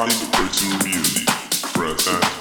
party to music. Press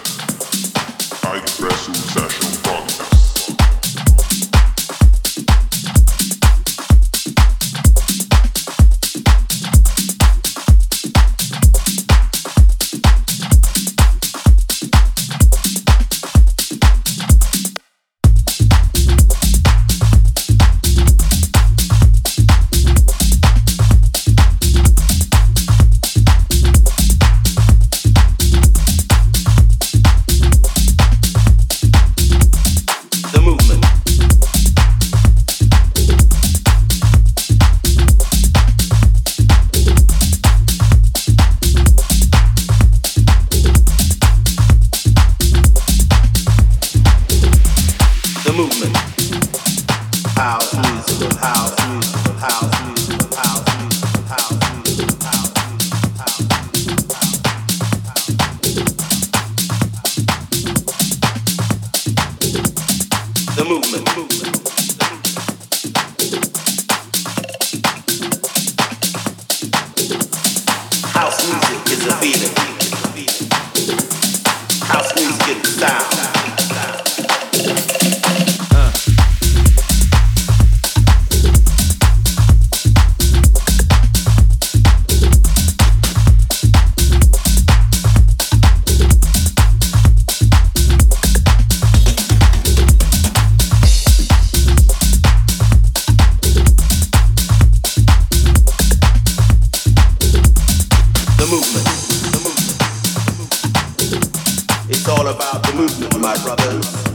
We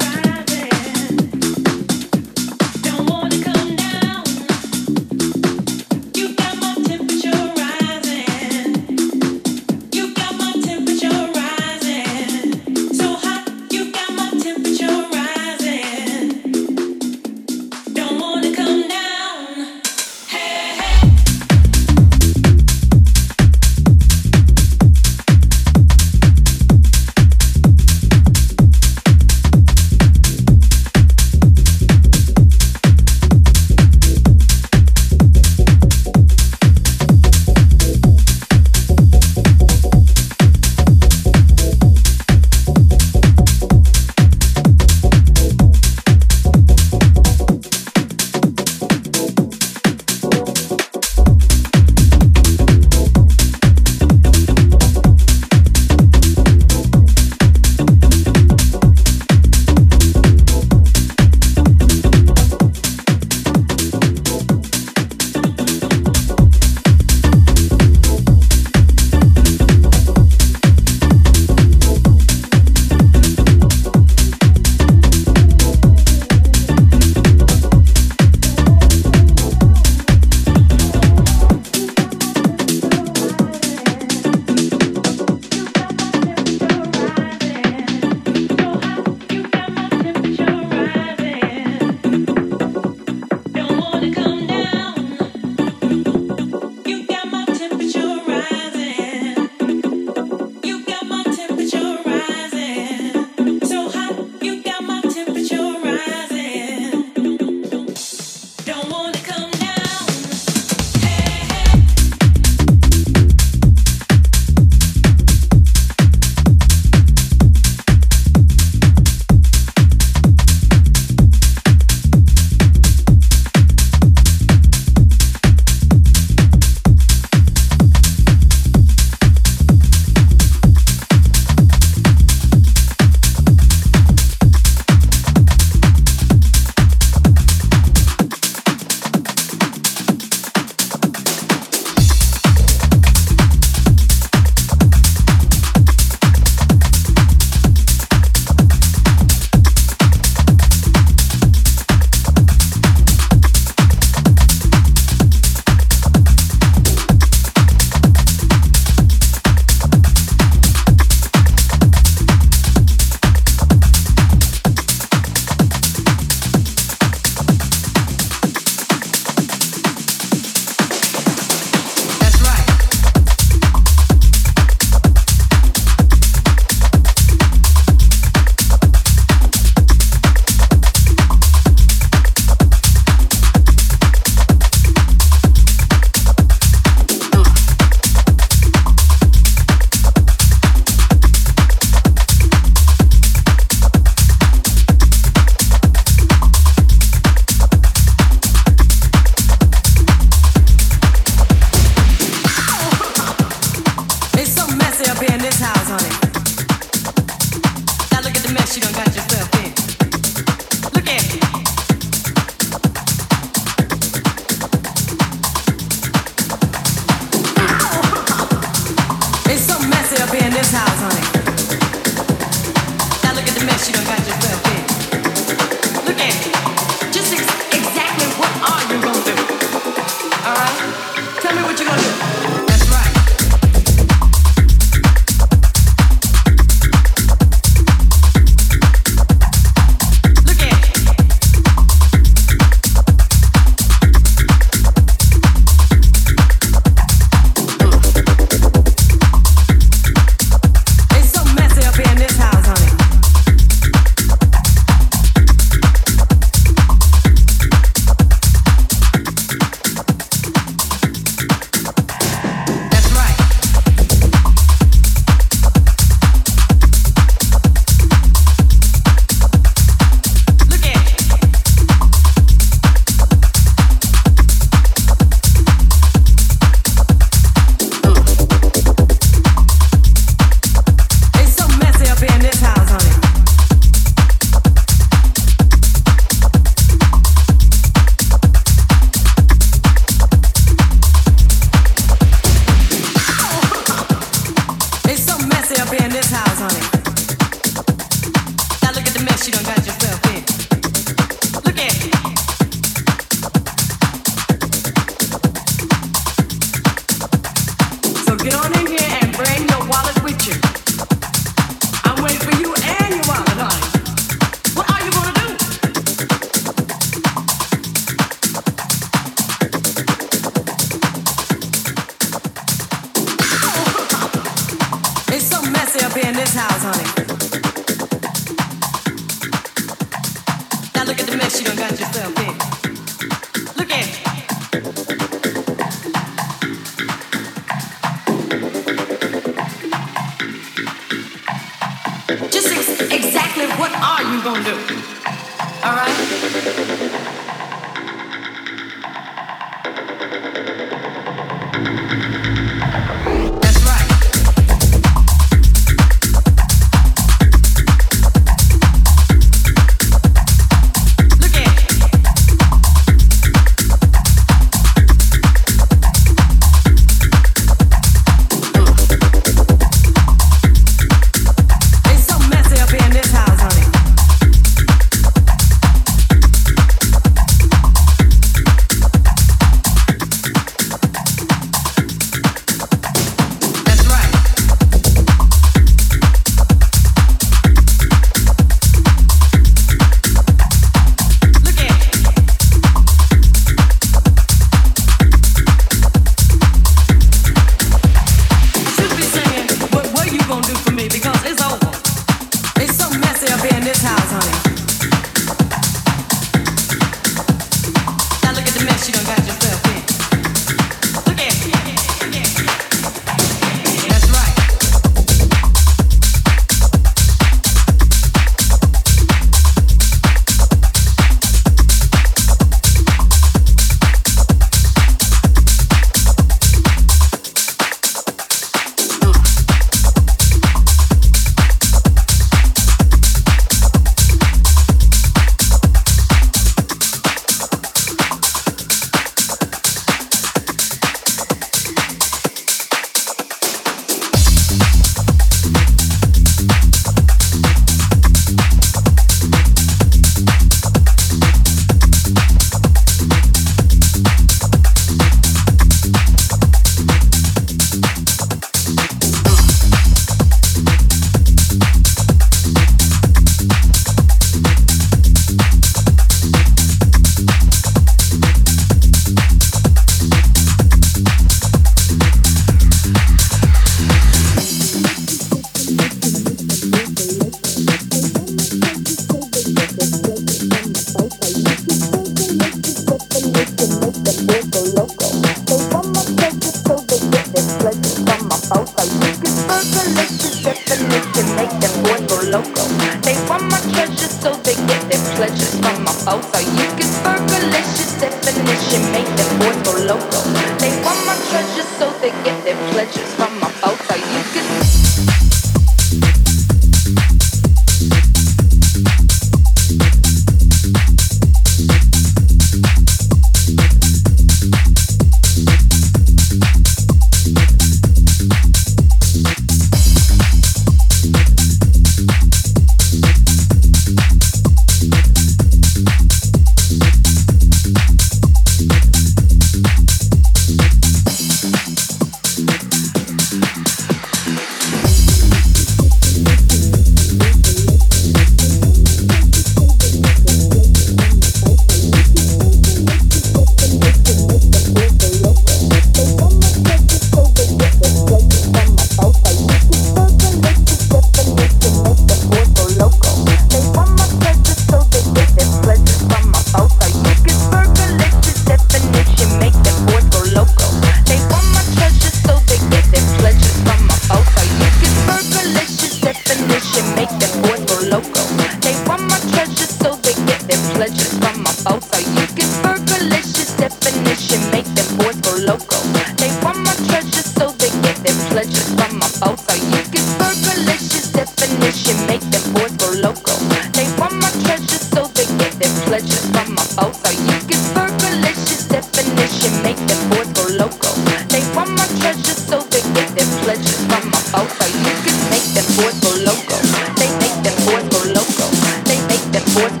boys go loco. They make them boys go loco. They make them boys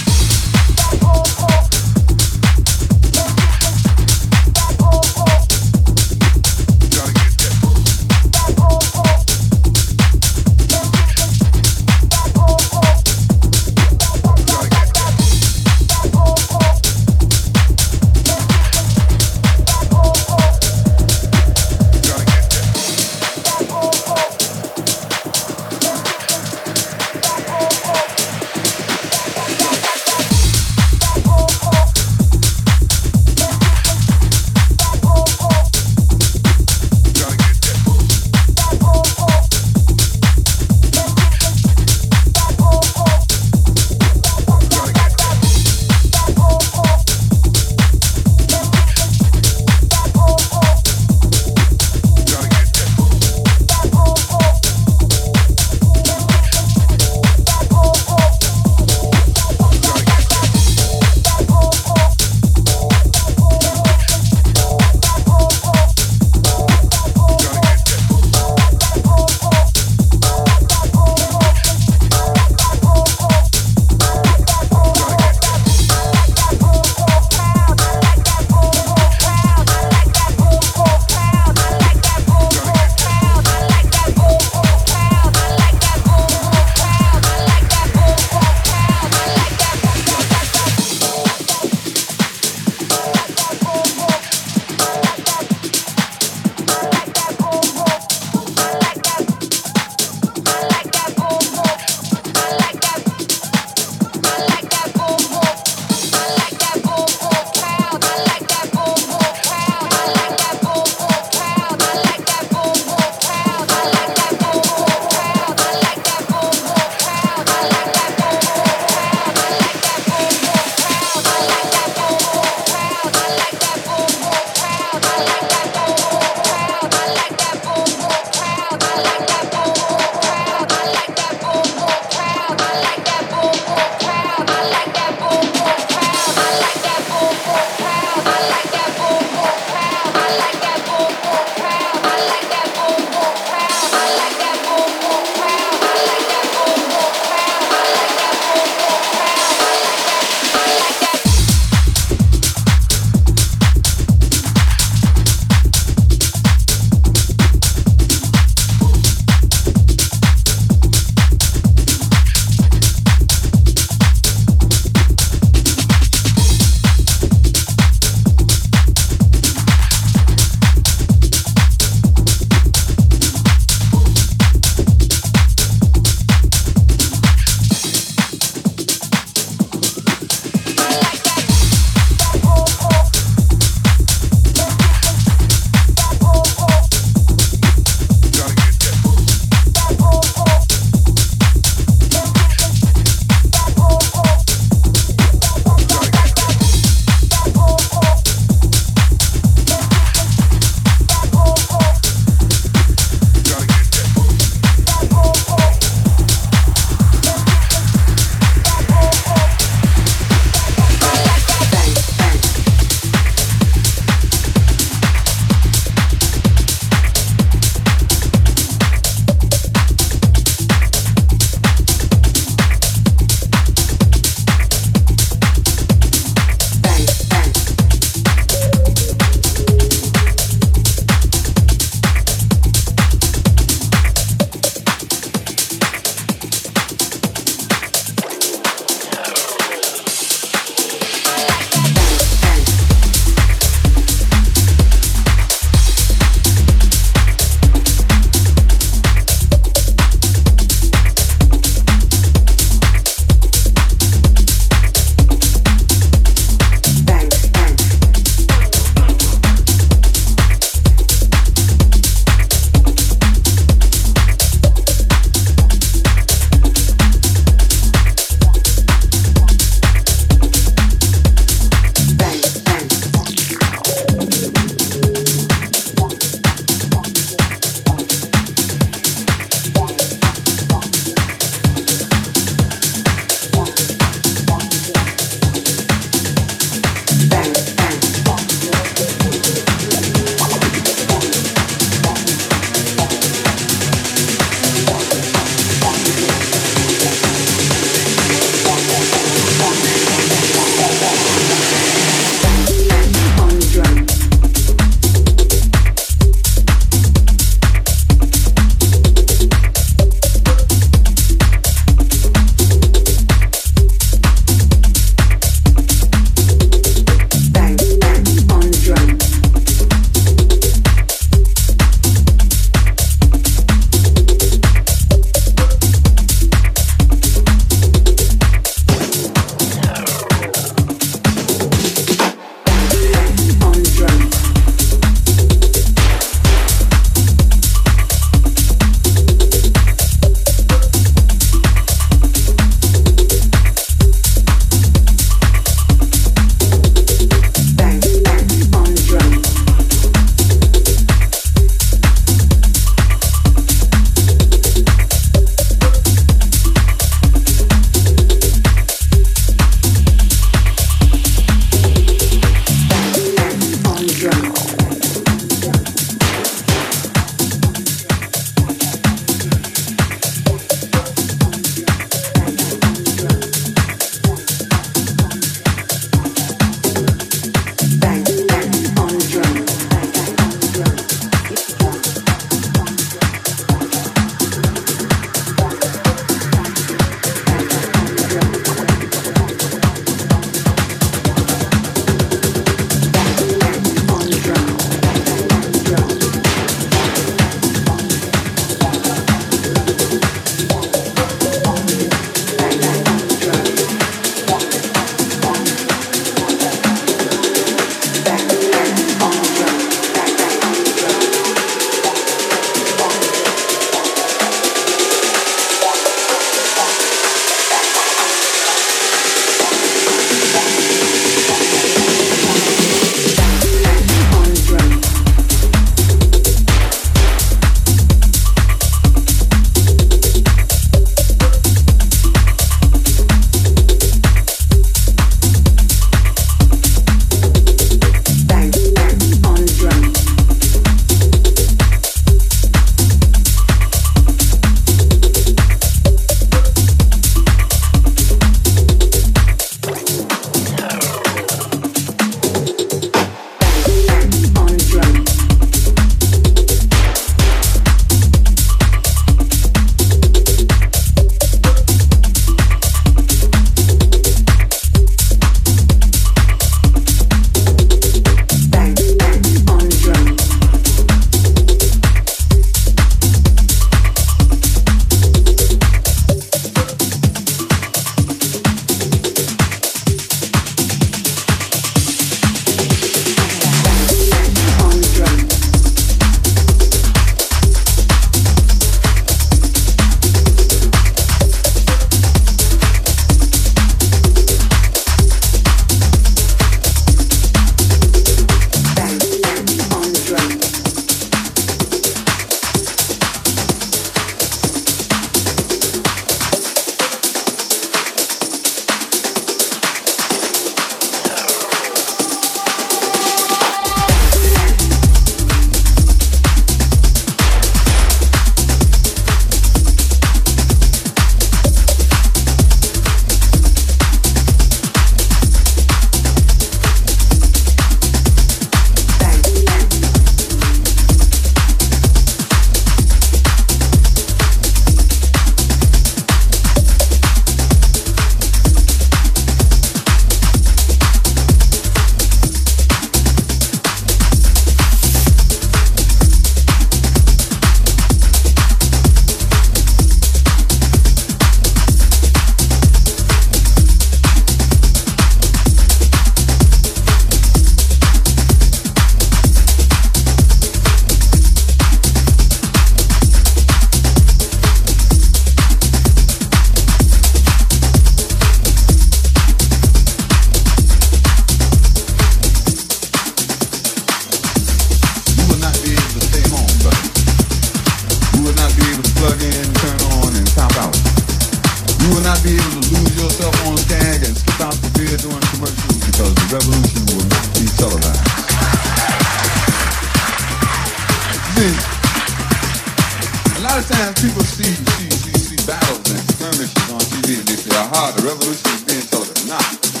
see, see, see, see battles and skirmishes on TV and they say, aha, the revolution is being televised. Nah.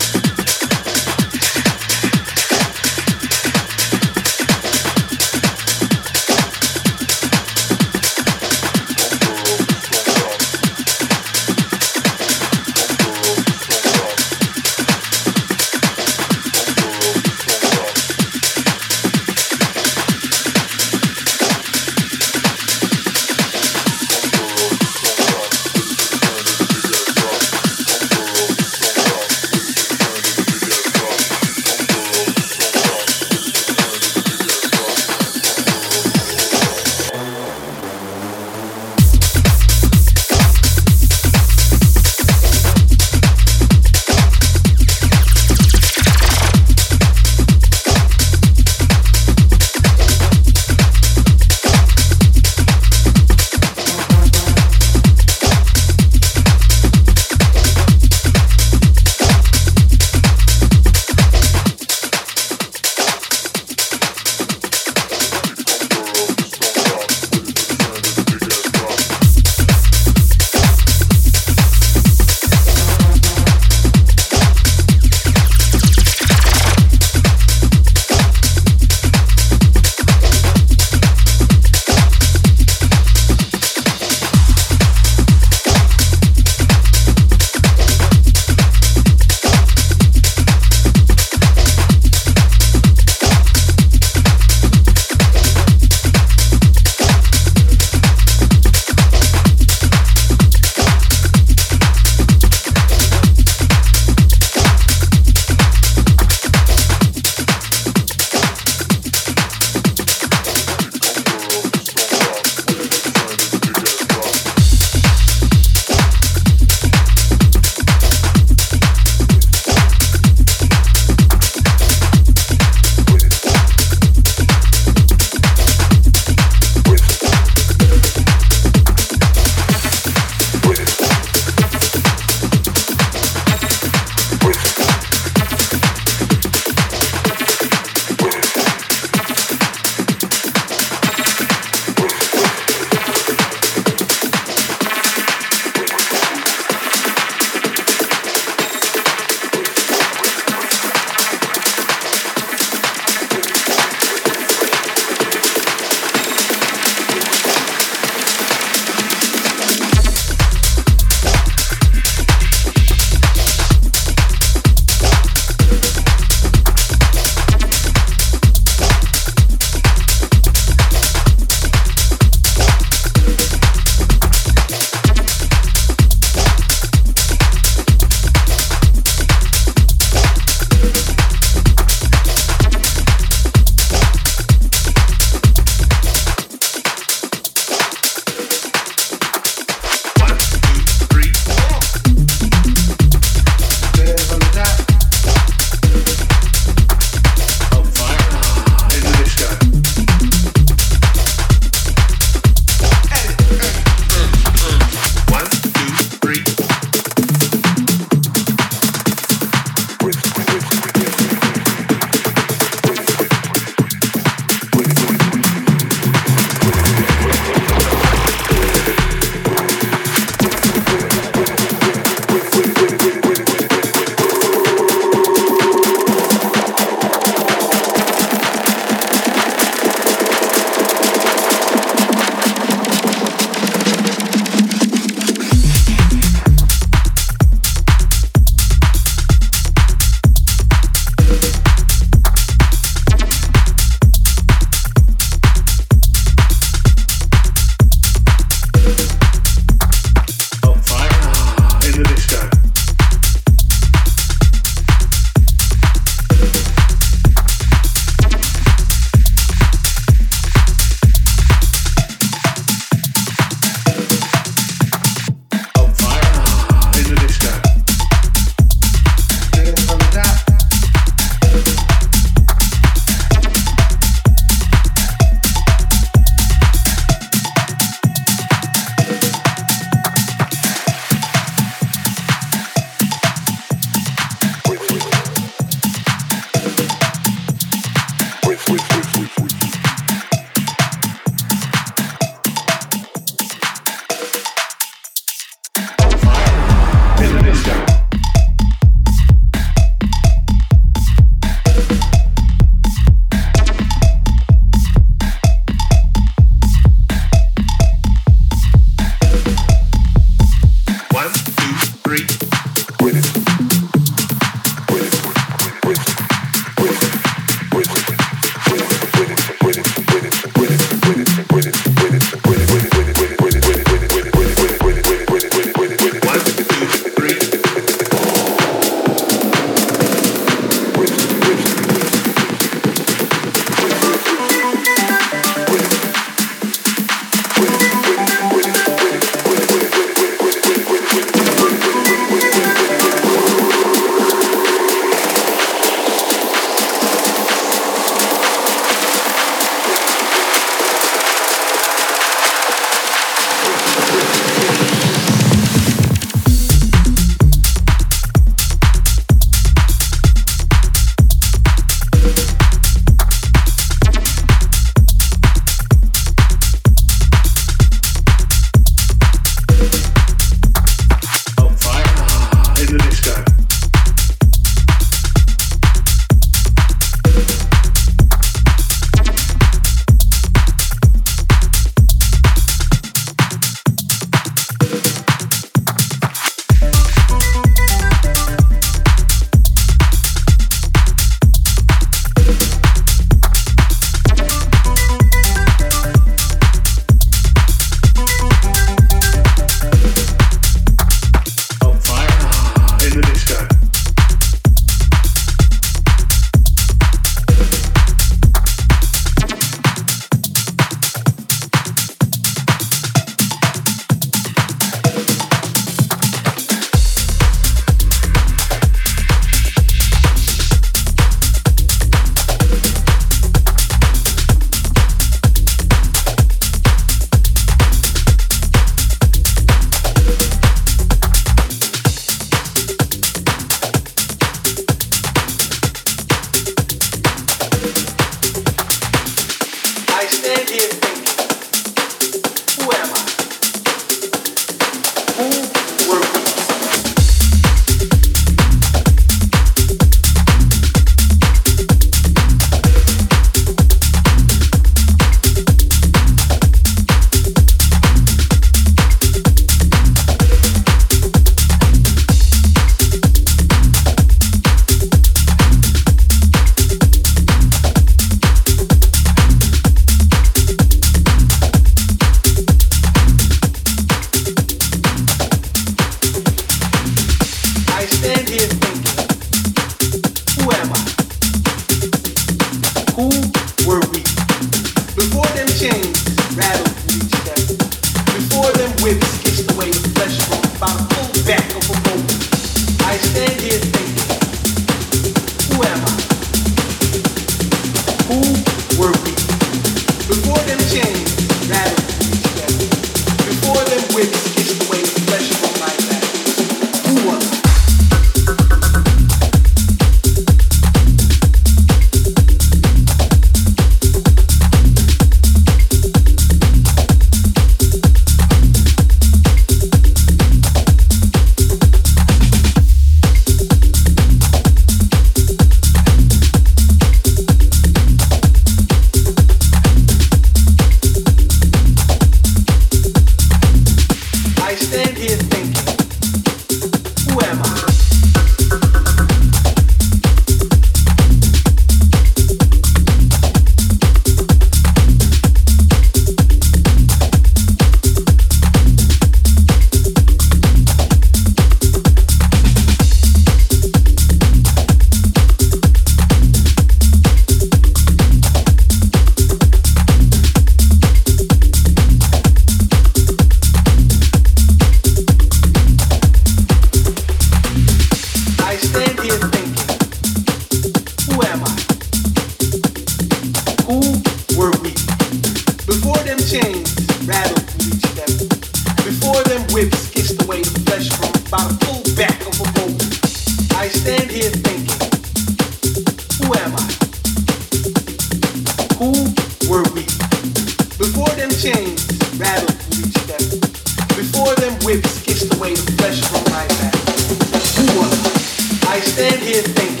stand here thinking,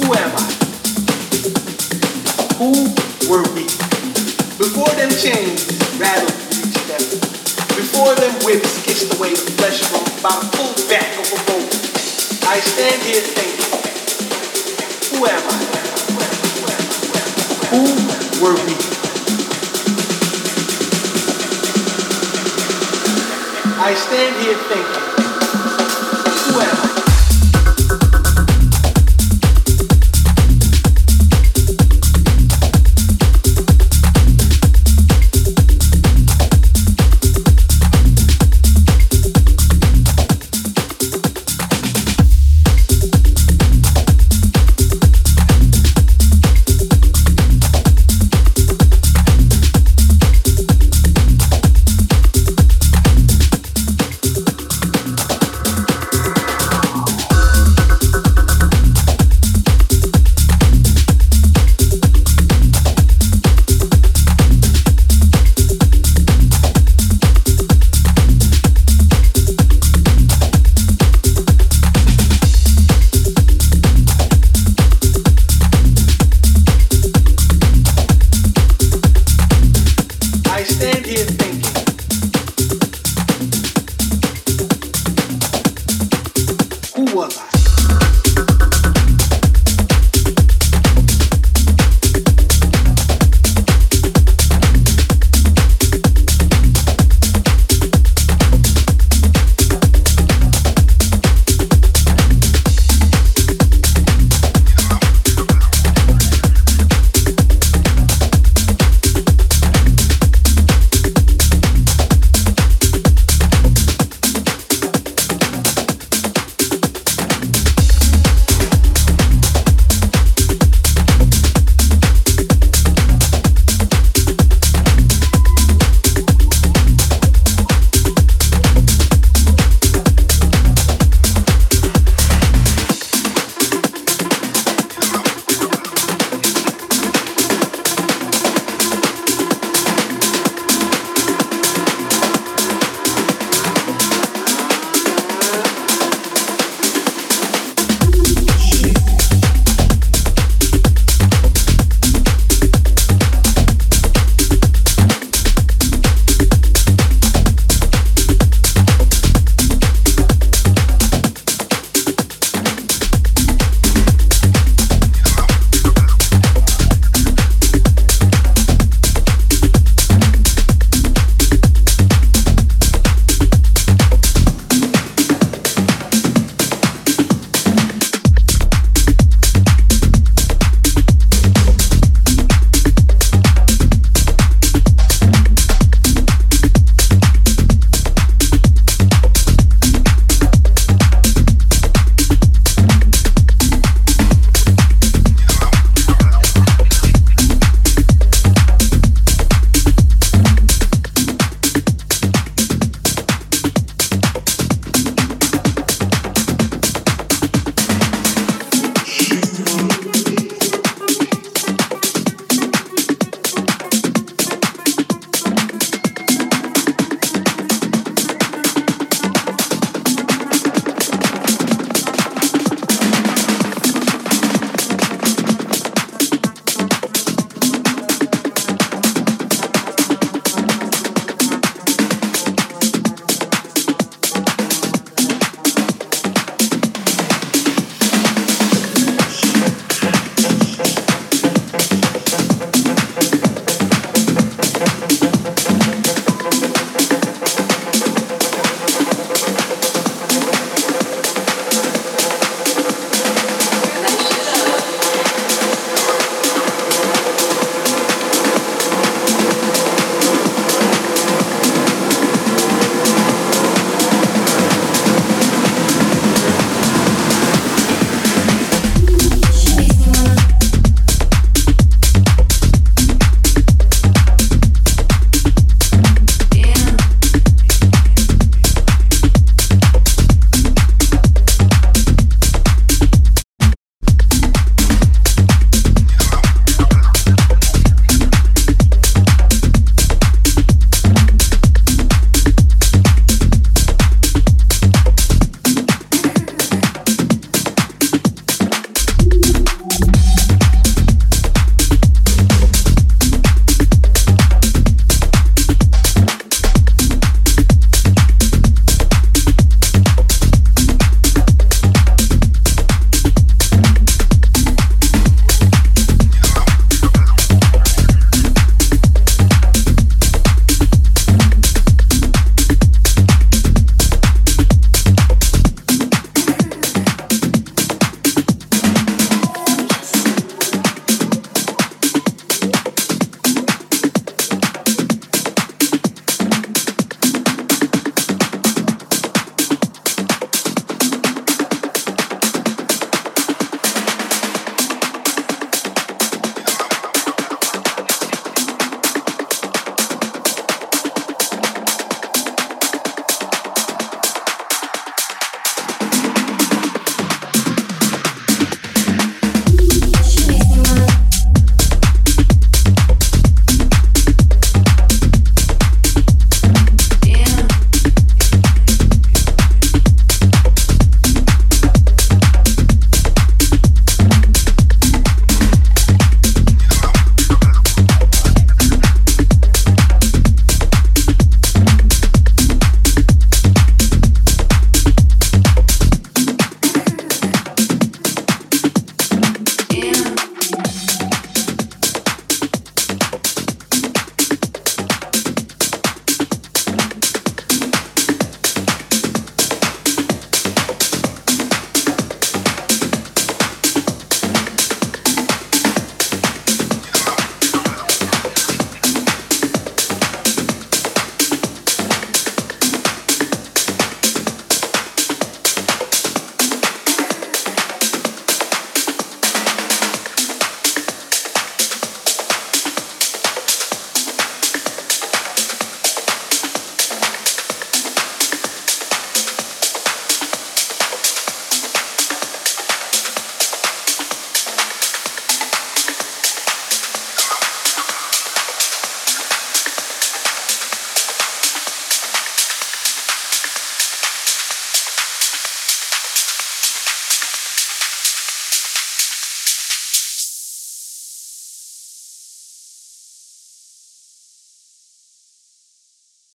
who am I? Who were we? Before them chains rattled each step, before them whips kissed away the flesh from my full back of a boat, I stand here thinking, who am I? Who were we? I stand here thinking, who am I?